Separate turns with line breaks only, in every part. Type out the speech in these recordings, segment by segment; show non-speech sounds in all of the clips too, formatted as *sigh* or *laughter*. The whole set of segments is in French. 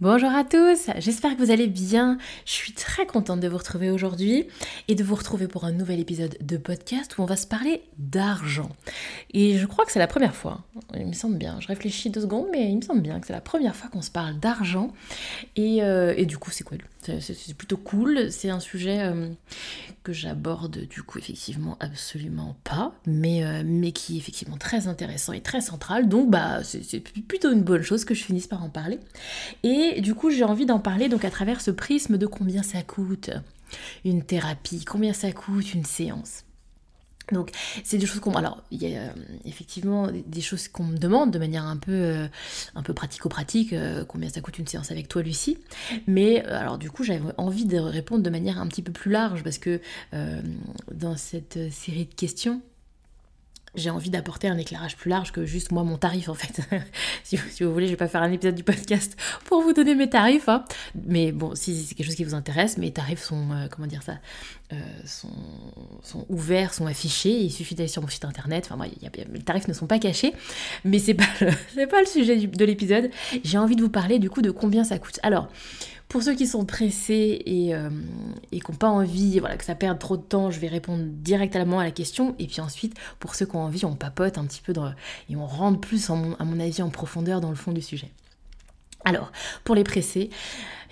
Bonjour à tous, j'espère que vous allez bien. Je suis très contente de vous retrouver aujourd'hui et de vous retrouver pour un nouvel épisode de podcast où on va se parler d'argent. Et je crois que c'est la première fois, il me semble bien, je réfléchis deux secondes, mais il me semble bien que c'est la première fois qu'on se parle d'argent. Et, euh, et, du coup, c'est cool, c'est plutôt cool. C'est un sujet euh, que j'aborde du coup effectivement absolument pas, mais, euh, mais qui est effectivement très intéressant et très central. Donc bah c'est plutôt une bonne chose que je finisse par en parler. Et du coup, j'ai envie d'en parler donc à travers ce prisme de combien ça coûte une thérapie, combien ça coûte une séance. Donc, c'est des choses qu'on. Il y a euh, effectivement des choses qu'on me demande de manière un peu, euh, un peu pratico-pratique, euh, combien ça coûte une séance avec toi, Lucie. Mais, alors, du coup, j'avais envie de répondre de manière un petit peu plus large parce que dans cette série de questions, j'ai envie d'apporter un éclairage plus large que juste moi mon tarif en fait. *laughs* si, vous, voulez, je vais pas faire un épisode du podcast pour vous donner mes tarifs, hein. mais bon, si c'est quelque chose qui vous intéresse, mes tarifs sont, euh, comment dire ça, euh, sont, ouverts, sont affichés. Il suffit d'aller sur mon site internet. Enfin, moi, les tarifs ne sont pas cachés, mais c'est pas *laughs* pas le sujet de l'épisode. J'ai envie de vous parler du coup de combien ça coûte. Alors. Pour ceux qui sont pressés et, euh, et qui n'ont pas envie, voilà, que ça perde trop de temps, je vais répondre directement à la question. Et puis ensuite, pour ceux qui ont envie, on papote un petit peu et on rentre plus, à mon avis, en profondeur dans le fond du sujet. Alors, pour les pressés,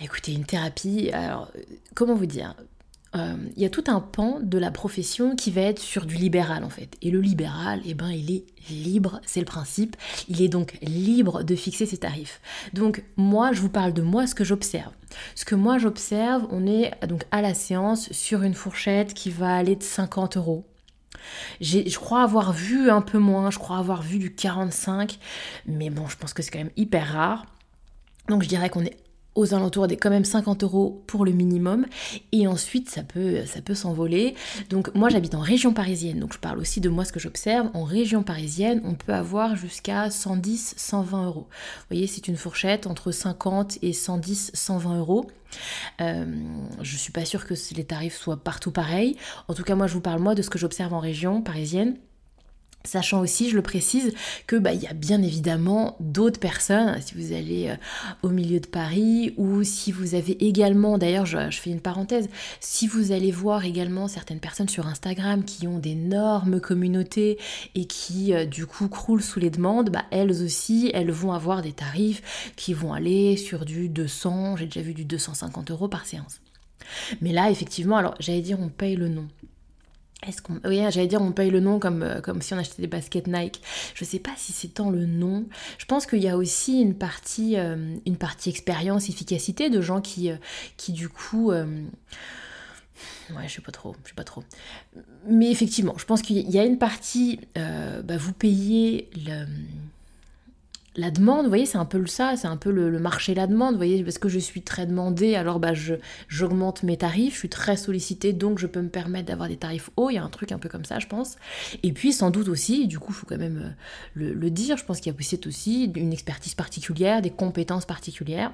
écoutez, une thérapie, alors, comment vous dire? Euh, il y a tout un pan de la profession qui va être sur du libéral en fait. Et le libéral, eh ben, il est libre, c'est le principe. Il est donc libre de fixer ses tarifs. Donc moi, je vous parle de moi, ce que j'observe. Ce que moi j'observe, on est donc à la séance sur une fourchette qui va aller de 50 euros. Je crois avoir vu un peu moins, je crois avoir vu du 45, mais bon, je pense que c'est quand même hyper rare. Donc je dirais qu'on est aux alentours des quand même 50 euros pour le minimum et ensuite ça peut, ça peut s'envoler. Donc moi j'habite en région parisienne, donc je parle aussi de moi ce que j'observe. En région parisienne, on peut avoir jusqu'à 110, 120 euros. Vous voyez, c'est une fourchette entre 50 et 110, 120 euros. Euh, je suis pas sûre que les tarifs soient partout pareils. En tout cas, moi je vous parle moi de ce que j'observe en région parisienne. Sachant aussi, je le précise, que bah, il y a bien évidemment d'autres personnes, si vous allez euh, au milieu de Paris, ou si vous avez également, d'ailleurs je, fais une parenthèse, si vous allez voir également certaines personnes sur Instagram qui ont d'énormes communautés et qui euh, du coup croulent sous les demandes, bah, elles aussi, elles vont avoir des tarifs qui vont aller sur du 200, j'ai déjà vu du 250 euros par séance. Mais là, effectivement, alors j'allais dire on paye le nom. Est-ce qu'on... Oui, j'allais dire on paye le nom comme, euh, comme si on achetait des baskets Nike. Je sais pas si c'est tant le nom. Je pense qu'il y a aussi une partie, euh, une partie expérience, efficacité de gens qui, euh, qui du coup... Ouais, je sais pas trop, je sais pas trop. Mais effectivement, je pense qu'il y a une partie, bah, vous payez le, la demande, vous voyez, c'est un peu ça, c'est un peu le, marché la demande, vous voyez, parce que je suis très demandée, alors bah j'augmente mes tarifs, je suis très sollicitée, donc je peux me permettre d'avoir des tarifs hauts, il y a un truc un peu comme ça, je pense. Et puis sans doute aussi, du coup, faut quand même euh, le, dire, je pense qu'il y a aussi une expertise particulière, des compétences particulières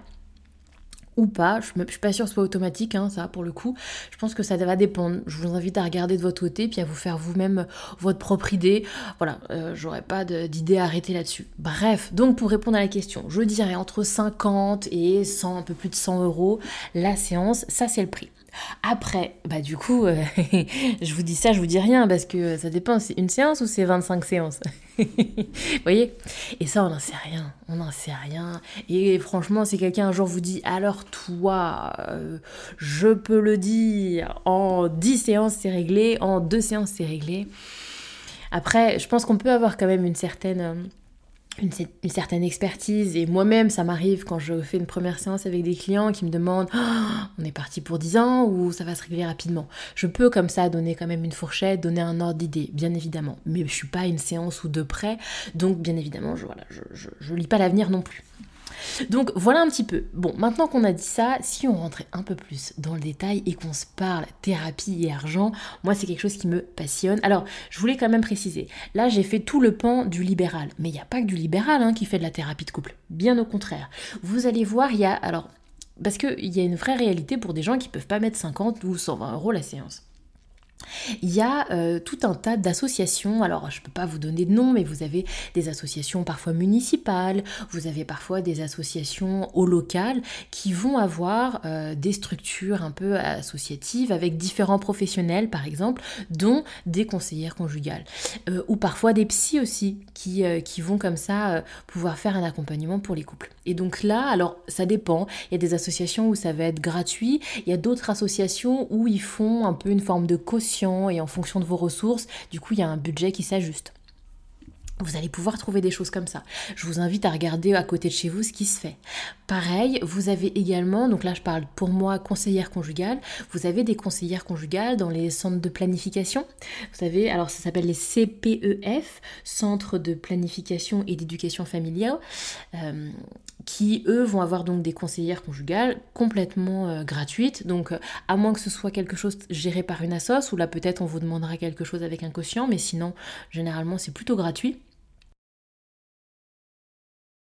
ou pas. Je ne suis pas sûre que ce soit automatique, hein, ça, pour le coup. Je pense que ça va dépendre. Je vous invite à regarder de votre côté, puis à vous faire vous-même votre propre idée. Voilà, euh, j'aurais pas d'idée arrêtée là-dessus. Bref, donc pour répondre à la question, je dirais entre 50 et 100, un peu plus de 100 euros la séance, ça c'est le prix. Après, bah du coup, euh, *laughs* je vous dis ça, je vous dis rien parce que ça dépend, c'est une séance ou c'est 25 séances? *laughs* vous voyez? Et ça, on n'en sait rien, on n'en sait rien. Et franchement, si quelqu'un un jour vous dit, alors toi, euh, je peux le dire, en 10 séances c'est réglé, en 2 séances c'est réglé. Après, je pense qu'on peut avoir quand même une certaine... Une, certaine expertise et moi-même ça m'arrive quand je fais une première séance avec des clients qui me demandent oh, on est parti pour 10 ans ou ça va se régler rapidement? Je peux comme ça donner quand même une fourchette, donner un ordre d'idée, bien évidemment, mais je suis pas une séance ou deux près, donc bien évidemment je voilà, je, je lis pas l'avenir non plus. Donc voilà un petit peu. Bon, maintenant qu'on a dit ça, si on rentrait un peu plus dans le détail et qu'on se parle thérapie et argent, moi c'est quelque chose qui me passionne. Alors, je voulais quand même préciser, là j'ai fait tout le pan du libéral, mais il n'y a pas que du libéral hein, qui fait de la thérapie de couple, bien au contraire. Vous allez voir, il y a alors parce qu'il y a une vraie réalité pour des gens qui peuvent pas mettre 50 ou 120 euros la séance. Il y a euh, tout un tas d'associations, alors je ne peux pas vous donner de nom, mais vous avez des associations parfois municipales, vous avez parfois des associations au local qui vont avoir euh, des structures un peu associatives avec différents professionnels par exemple, dont des conseillères conjugales, euh, ou parfois des psys aussi qui, qui vont comme ça pouvoir faire un accompagnement pour les couples. Et donc là, alors ça dépend, il y a des associations où ça va être gratuit, il y a d'autres associations où ils font un peu une forme de caution et en fonction de vos ressources, du coup, il y a un budget qui s'ajuste. Vous allez pouvoir trouver des choses comme ça. Je vous invite à regarder à côté de chez vous ce qui se fait. Pareil, vous avez également, donc là je parle pour moi conseillère conjugale, vous avez des conseillères conjugales dans les centres de planification. Vous savez, alors ça s'appelle les CPEF, Centres de planification et d'éducation familiale, euh, qui eux vont avoir donc des conseillères conjugales complètement euh, gratuites. Donc à moins que ce soit quelque chose géré par une assoce, ou là peut-être on vous demandera quelque chose avec un quotient, mais sinon généralement c'est plutôt gratuit.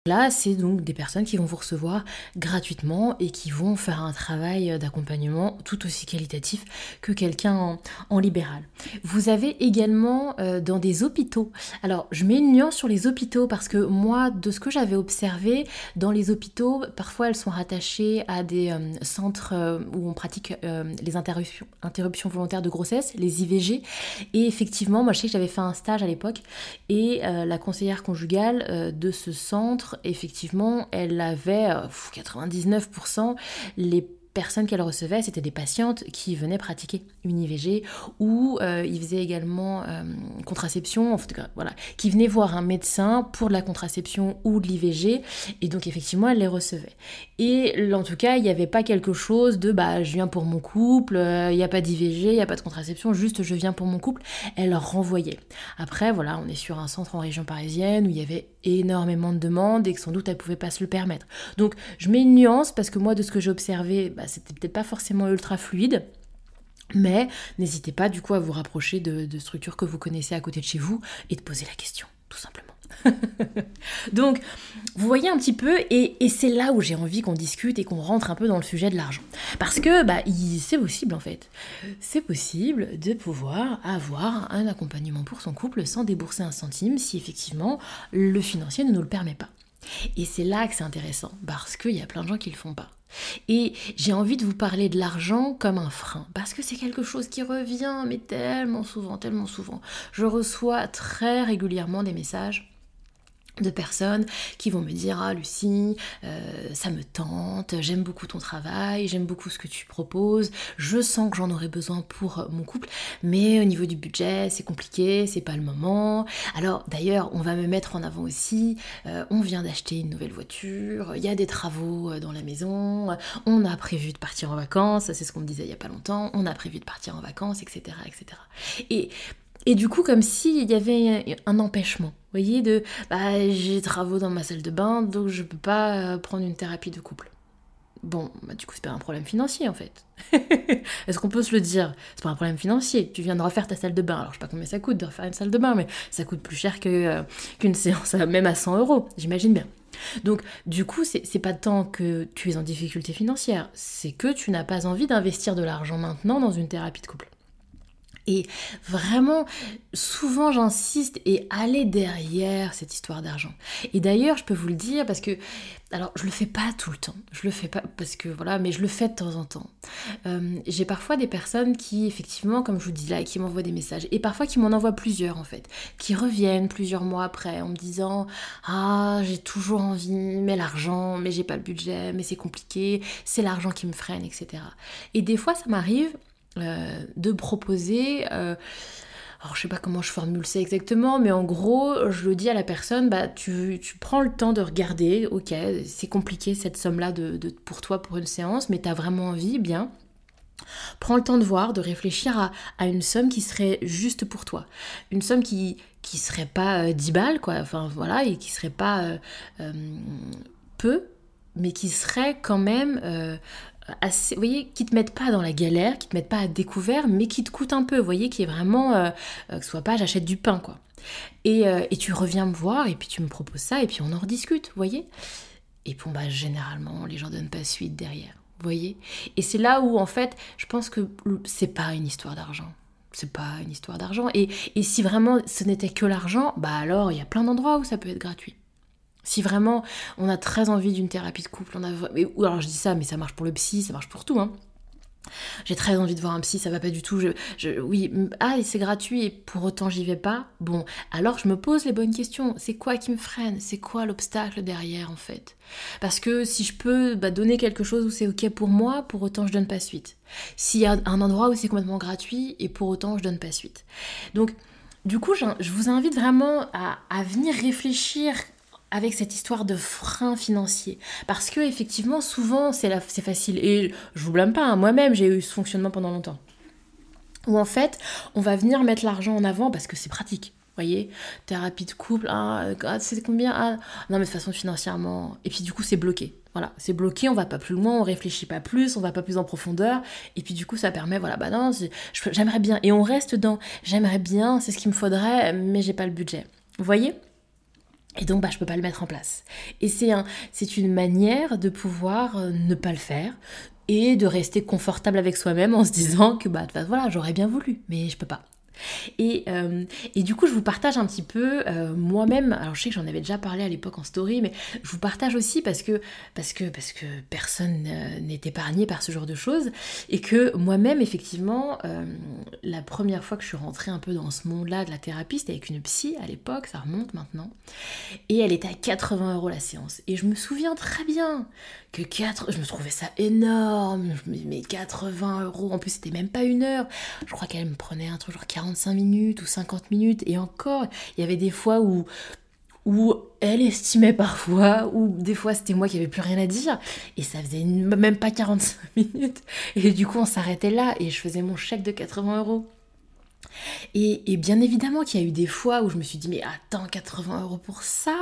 Là, c'est donc des personnes qui vont vous recevoir gratuitement et qui vont faire un travail d'accompagnement tout aussi qualitatif que quelqu'un en, libéral. Vous avez également euh, dans des hôpitaux. Alors, je mets une nuance sur les hôpitaux parce que moi, de ce que j'avais observé, dans les hôpitaux, parfois elles sont rattachées à des euh, centres euh, où on pratique les interruptions, interruptions volontaires de grossesse, les IVG. Et effectivement, moi je sais que j'avais fait un stage à l'époque et la conseillère conjugale de ce centre effectivement, elle avait 99% euh, les personnes qu'elle recevait, c'était des patientes qui venaient pratiquer une IVG ou euh, ils faisaient également euh, contraception, en voilà, qui venaient voir un médecin pour de la contraception ou de l'IVG et donc effectivement elle les recevait. Et en tout cas, il n'y avait pas quelque chose de bah je viens pour mon couple, il n'y a pas d'IVG, il n'y a pas de contraception, juste je viens pour mon couple. Elle renvoyait. Après, voilà, on est sur un centre en région parisienne où il y avait énormément de demandes et que sans doute elle pouvait pas se le permettre. Donc je mets une nuance parce que moi de ce que j'ai observé, bah, c'était peut-être pas forcément ultra fluide. Mais n'hésitez pas du coup à vous rapprocher de structures que vous connaissez à côté de chez vous et de poser la question, tout simplement. *laughs* Donc, vous voyez un petit peu, et, c'est là où j'ai envie qu'on discute et qu'on rentre un peu dans le sujet de l'argent. Parce que bah, c'est possible en fait. C'est possible de pouvoir avoir un accompagnement pour son couple sans débourser un centime si effectivement le financier ne nous le permet pas. Et c'est là que c'est intéressant, parce qu'il y a plein de gens qui le font pas. Et j'ai envie de vous parler de l'argent comme un frein, parce que c'est quelque chose qui revient, mais tellement souvent, tellement souvent. Je reçois très régulièrement des messages de personnes qui vont me dire ah Lucie euh, ça me tente j'aime beaucoup ton travail j'aime beaucoup ce que tu proposes je sens que j'en aurais besoin pour mon couple mais au niveau du budget c'est compliqué c'est pas le moment. Alors d'ailleurs on va me mettre en avant aussi euh, on vient d'acheter une nouvelle voiture il y a des travaux euh, dans la maison on a prévu de partir en vacances c'est ce qu'on me disait il y a pas longtemps on a prévu de partir en vacances etc etc et et du coup, comme s'il y avait un empêchement, vous voyez, de bah, j'ai des travaux dans ma salle de bain, donc je peux pas euh, prendre une thérapie de couple. Bon, bah, du coup, c'est pas un problème financier en fait. *laughs* Est-ce qu'on peut se le dire? C'est pas un problème financier. Tu viens de refaire ta salle de bain. Alors, je sais pas combien ça coûte de refaire une salle de bain, mais ça coûte plus cher euh, qu'une séance, *laughs* même à 100 euros, j'imagine bien. Donc, du coup, c'est pas tant que tu es en difficulté financière, c'est que tu n'as pas envie d'investir de l'argent maintenant dans une thérapie de couple. Et vraiment, souvent j'insiste et allez derrière cette histoire d'argent. Et d'ailleurs, je peux vous le dire parce que, alors je le fais pas tout le temps, je le fais pas parce que voilà, mais je le fais de temps en temps. Euh, j'ai parfois des personnes qui, effectivement, comme je vous dis là, qui m'envoient des messages et parfois qui m'en envoient plusieurs en fait, qui reviennent plusieurs mois après en me disant Ah, j'ai toujours envie, mais l'argent, mais j'ai pas le budget, mais c'est compliqué, c'est l'argent qui me freine, etc. Et des fois, ça m'arrive euh, de proposer euh, alors je sais pas comment je formule ça exactement, mais en gros, je le dis à la personne, bah tu, tu prends le temps de regarder, ok, c'est compliqué cette somme-là de, pour toi pour une séance, mais tu as vraiment envie, bien. Prends le temps de voir, de réfléchir à, une somme qui serait juste pour toi. Une somme qui qui serait pas 10 euh, balles, quoi, enfin voilà, et qui serait pas euh, peu, mais qui serait quand même assez, vous voyez, qui te mettent pas dans la galère, qui te mettent pas à découvert, mais qui te coûte un peu, vous voyez, qui est vraiment, que ce soit pas j'achète du pain, quoi. Et, et, tu reviens me voir, et puis tu me proposes ça, et puis on en rediscute, vous voyez. Et bon, bah, généralement, les gens donnent pas suite derrière voyez Et c'est là où, en fait, je pense que c'est pas une histoire d'argent. C'est pas une histoire d'argent. Et, si vraiment ce n'était que l'argent, bah alors il y a plein d'endroits où ça peut être gratuit. Si vraiment on a très envie d'une thérapie de couple, on a, ou alors je dis ça, mais ça marche pour le psy, ça marche pour tout, hein. J'ai très envie de voir un psy, ça va pas du tout. Je, oui, ah, c'est gratuit et pour autant j'y vais pas? Bon, alors je me pose les bonnes questions. C'est quoi qui me freine? C'est quoi l'obstacle derrière en fait? Parce que si je peux bah, donner quelque chose où c'est ok pour moi, pour autant je donne pas suite. S'il y a un endroit où c'est complètement gratuit et pour autant je donne pas suite. Donc, du coup, je vous invite vraiment à, à venir réfléchir avec cette histoire de frein financier. Parce que effectivement, souvent, c'est facile. Et je vous blâme pas, hein. moi-même, j'ai eu ce fonctionnement pendant longtemps. Où en fait, on va venir mettre l'argent en avant parce que c'est pratique. Voyez, thérapie de couple, ah, ah c'est combien ah, Non, mais de façon financièrement. Et puis du coup, c'est bloqué. Voilà, c'est bloqué, on va pas plus loin, on réfléchit pas plus, on va pas plus en profondeur. Et puis du coup, ça permet, voilà, bah non, j'aimerais bien. Et on reste dans j'aimerais bien, c'est ce qu'il me faudrait, mais j'ai pas le budget. Vous voyez et donc, bah, je peux pas le mettre en place. Et c'est un, une manière de pouvoir euh, ne pas le faire et de rester confortable avec soi-même en se disant que bah voilà, j'aurais bien voulu, mais je peux pas. Euh, et, du coup, je vous partage un petit peu euh, moi-même. Alors, je sais que j'en avais déjà parlé à l'époque en story, mais je vous partage aussi parce que, parce que, parce que personne n'est épargné par ce genre de choses. Et que moi-même, effectivement, euh, la première fois que je suis rentrée un peu dans ce monde-là de la thérapie, c'était avec une psy à l'époque, ça remonte maintenant. Et elle était à 80 euros la séance. Et je me souviens très bien que 4, je me trouvais ça énorme, mais 80 euros, en plus c'était même pas une heure, je crois qu'elle me prenait un truc genre 45 minutes ou 50 minutes, et encore, il y avait des fois où, où elle estimait parfois, ou des fois c'était moi qui avait plus rien à dire, et ça faisait même pas 45 *laughs* minutes, et du coup on s'arrêtait là, et je faisais mon chèque de 80 euros. Et, bien évidemment qu'il y a eu des fois où je me suis dit mais attends 80 euros pour ça.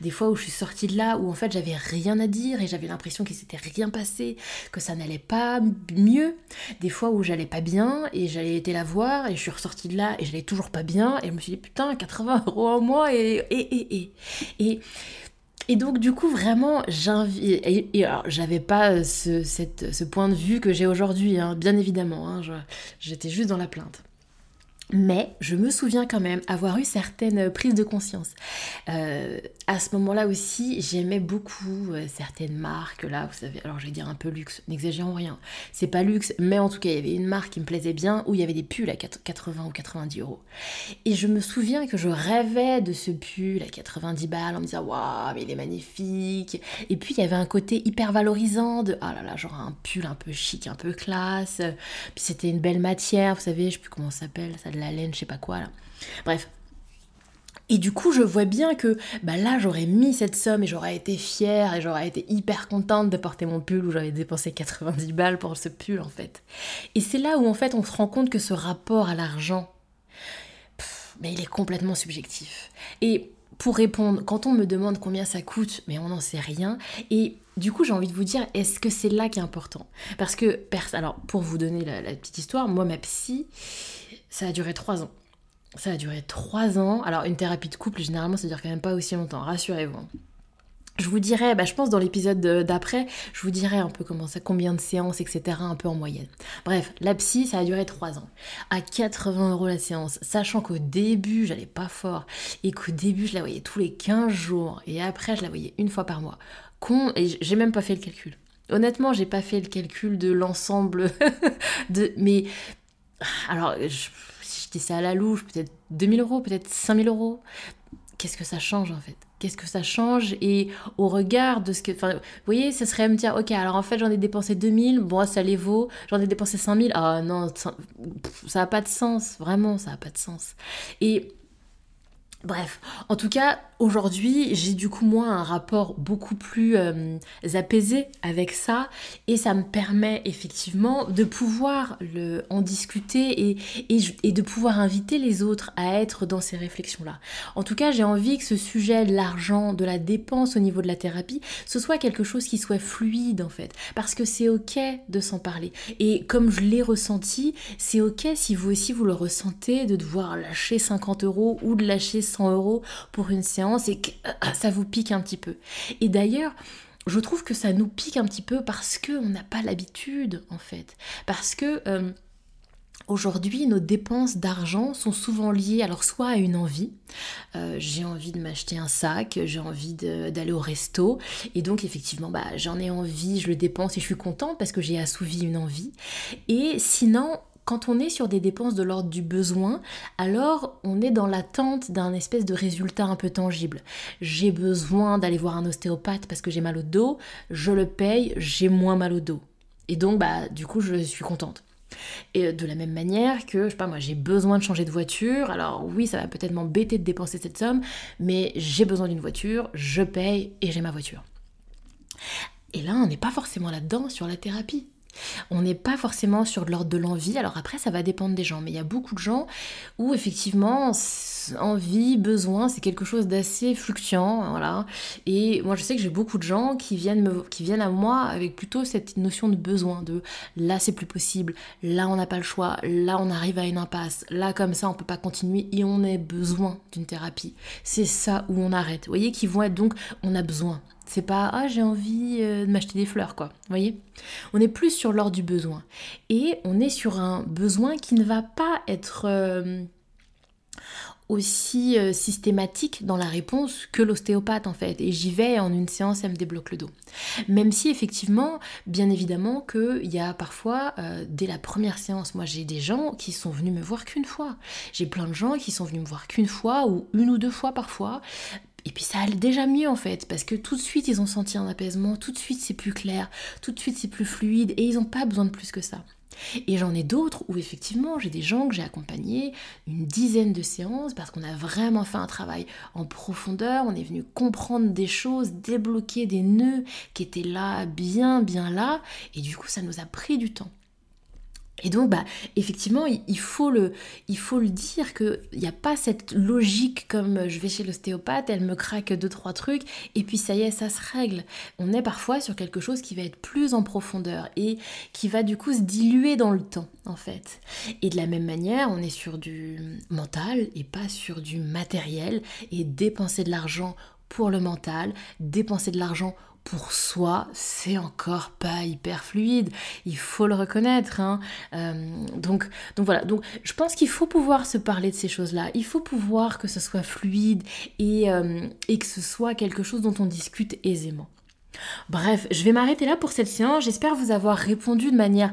Des fois où je suis sortie de là où en fait j'avais rien à dire et j'avais l'impression qu'il s'était rien passé, que ça n'allait pas mieux. Des fois où j'allais pas bien et j'allais été la voir et je suis ressortie de là et j'allais toujours pas bien et je me suis dit putain 80 euros en mois et et et et. Et et donc du coup vraiment j'avais pas ce point de vue que j'ai aujourd'hui hein, bien évidemment hein, j'étais juste dans la plainte mais je me souviens quand même avoir eu certaines prises de conscience. Euh, à ce moment-là aussi, j'aimais beaucoup euh, certaines marques. Là, vous savez, alors je vais dire un peu luxe, n'exagérons rien. C'est pas luxe, mais en tout cas, il y avait une marque qui me plaisait bien où il y avait des pulls à 80 ou 90 euros. Et je me souviens que je rêvais de ce pull à 90 balles en me disant waouh, mais il est magnifique. Et puis il y avait un côté hyper valorisant de ah là là, genre un pull un peu chic, un peu classe. Puis c'était une belle matière, vous savez, je sais plus comment ça s'appelle, ça la laine, je sais pas quoi là. Bref. Et du coup, je vois bien que bah là, j'aurais mis cette somme et j'aurais été fière et j'aurais été hyper contente de porter mon pull où j'avais dépensé 90 balles pour ce pull en fait. Et c'est là où en fait on se rend compte que ce rapport à l'argent, mais il est complètement subjectif. Et pour répondre, quand on me demande combien ça coûte, mais on n'en sait rien. Et du coup, j'ai envie de vous dire, est-ce que c'est là qui est important? Parce que, alors, pour vous donner la, la petite histoire, moi, ma psy, ça a duré trois ans. Ça a duré trois ans. Alors, une thérapie de couple, généralement, ça dure quand même pas aussi longtemps, rassurez-vous. Je vous dirai, bah, je pense dans l'épisode d'après, je vous dirai un peu comment ça, combien de séances, etc., un peu en moyenne. Bref, la psy, ça a duré trois ans. À 80 euros la séance, sachant qu'au début, j'allais pas fort, et qu'au début, je la voyais tous les 15 jours, et après, je la voyais une fois par mois. Con, et j'ai même pas fait le calcul. Honnêtement, j'ai pas fait le calcul de l'ensemble *laughs* de. Mais alors, je dis ça à la louche, peut-être 2000 euros, peut-être 5000 euros. Qu'est-ce que ça change en fait? Qu'est-ce que ça change? Et au regard de ce que... Vous voyez, ça serait à me dire, ok, alors en fait j'en ai dépensé 2000, bon, ça les vaut, j'en ai dépensé 5000, ah non, ça n'a pas de sens, vraiment, ça n'a pas de sens. Et Bref, en tout cas, aujourd'hui, j'ai du coup moi un rapport beaucoup plus euh, apaisé avec ça et ça me permet effectivement de pouvoir le, en discuter et, et, de pouvoir inviter les autres à être dans ces réflexions-là. En tout cas, j'ai envie que ce sujet de l'argent, de la dépense au niveau de la thérapie, ce soit quelque chose qui soit fluide en fait, parce que c'est ok de s'en parler. Et comme je l'ai ressenti, c'est ok si vous aussi vous le ressentez de devoir lâcher 50 euros ou de lâcher 100 euros pour une séance et que euh, ça vous pique un petit peu. Et d'ailleurs, je trouve que ça nous pique un petit peu parce qu'on n'a pas l'habitude en fait. Parce que euh, aujourd'hui, nos dépenses d'argent sont souvent liées alors soit à une envie, euh, j'ai envie de m'acheter un sac, j'ai envie d'aller au resto, et donc effectivement, bah, j'en ai envie, je le dépense et je suis contente parce que j'ai assouvi une envie. Et sinon, quand on est sur des dépenses de l'ordre du besoin, alors on est dans l'attente d'un espèce de résultat un peu tangible. J'ai besoin d'aller voir un ostéopathe parce que j'ai mal au dos, je le paye, j'ai moins mal au dos. Et donc, bah, du coup, je suis contente. Et de la même manière que, je sais pas moi, j'ai besoin de changer de voiture, alors oui, ça va peut-être m'embêter de dépenser cette somme, mais j'ai besoin d'une voiture, je paye et j'ai ma voiture. Et là, on n'est pas forcément là-dedans sur la thérapie. On n'est pas forcément sur l'ordre de l'envie. Alors après, ça va dépendre des gens. Mais il y a beaucoup de gens où effectivement, envie, besoin, c'est quelque chose d'assez fluctuant. Voilà. Et moi, je sais que j'ai beaucoup de gens qui viennent, qui viennent à moi avec plutôt cette notion de besoin. De là, c'est plus possible. Là, on n'a pas le choix. Là, on arrive à une impasse. Là, comme ça, on peut pas continuer. Et on a besoin d'une thérapie. C'est ça où on arrête. Vous voyez, qui vont être donc, on a besoin. C'est pas ah j'ai envie euh, de m'acheter des fleurs quoi. Vous voyez On est plus sur l'ordre du besoin et on est sur un besoin qui ne va pas être euh, aussi euh, systématique dans la réponse que l'ostéopathe en fait. Et j'y vais en une séance, elle me débloque le dos. Même si effectivement, bien évidemment qu'il y a parfois, dès la première séance, moi j'ai des gens qui sont venus me voir qu'une fois. J'ai plein de gens qui sont venus me voir qu'une fois ou une ou deux fois parfois et puis ça allait déjà mieux en fait, parce que tout de suite ils ont senti un apaisement, tout de suite c'est plus clair, tout de suite c'est plus fluide, et ils n'ont pas besoin de plus que ça. Et j'en ai d'autres où effectivement j'ai des gens que j'ai accompagnés une dizaine de séances parce qu'on a vraiment fait un travail en profondeur, on est venu comprendre des choses, débloquer des nœuds qui étaient là, bien bien là, et du coup ça nous a pris du temps. Et donc, bah, effectivement, il faut le, il faut le dire qu'il n'y a pas cette logique comme je vais chez l'ostéopathe, elle me craque deux, trois trucs, et puis ça y est, ça se règle. On est parfois sur quelque chose qui va être plus en profondeur et qui va du coup se diluer dans le temps, en fait. Et de la même manière, on est sur du mental et pas sur du matériel, et dépenser de l'argent pour le mental, dépenser de l'argent pour soi, c'est encore pas hyper fluide. Il faut le reconnaître. Hein. Euh, donc, donc voilà. Donc, je pense qu'il faut pouvoir se parler de ces choses-là. Il faut pouvoir que ce soit fluide et, euh, et que ce soit quelque chose dont on discute aisément. Bref, je vais m'arrêter là pour cette séance. J'espère vous avoir répondu de manière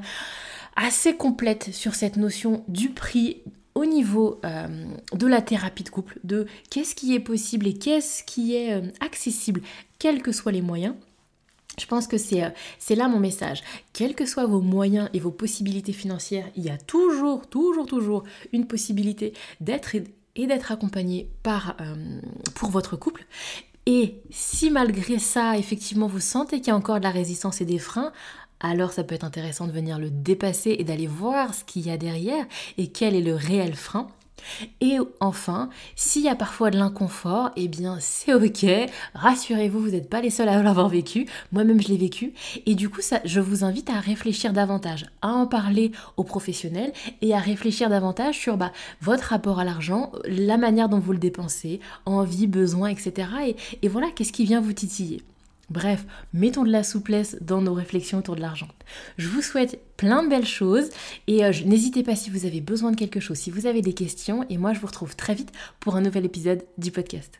assez complète sur cette notion du prix au niveau euh, de la thérapie de couple, de qu'est-ce qui est possible et qu'est-ce qui est euh, accessible, quels que soient les moyens. Je pense que c'est, euh, c'est là mon message. Quels que soient vos moyens et vos possibilités financières, il y a toujours, toujours, toujours une possibilité d'être et d'être accompagné par, pour votre couple. Et si malgré ça, effectivement, vous sentez qu'il y a encore de la résistance et des freins, alors ça peut être intéressant de venir le dépasser et d'aller voir ce qu'il y a derrière et quel est le réel frein. Et enfin, s'il y a parfois de l'inconfort, eh bien c'est ok. Rassurez-vous, vous n'êtes pas les seuls à l'avoir vécu. Moi-même, je l'ai vécu. Et du coup, ça, je vous invite à réfléchir davantage, à en parler aux professionnels et à réfléchir davantage sur bah, votre rapport à l'argent, la manière dont vous le dépensez, envie, besoin, etc. Et, et voilà, qu'est-ce qui vient vous titiller. Bref, mettons de la souplesse dans nos réflexions autour de l'argent. Je vous souhaite plein de belles choses et euh, n'hésitez pas si vous avez besoin de quelque chose, si vous avez des questions et moi je vous retrouve très vite pour un nouvel épisode du podcast.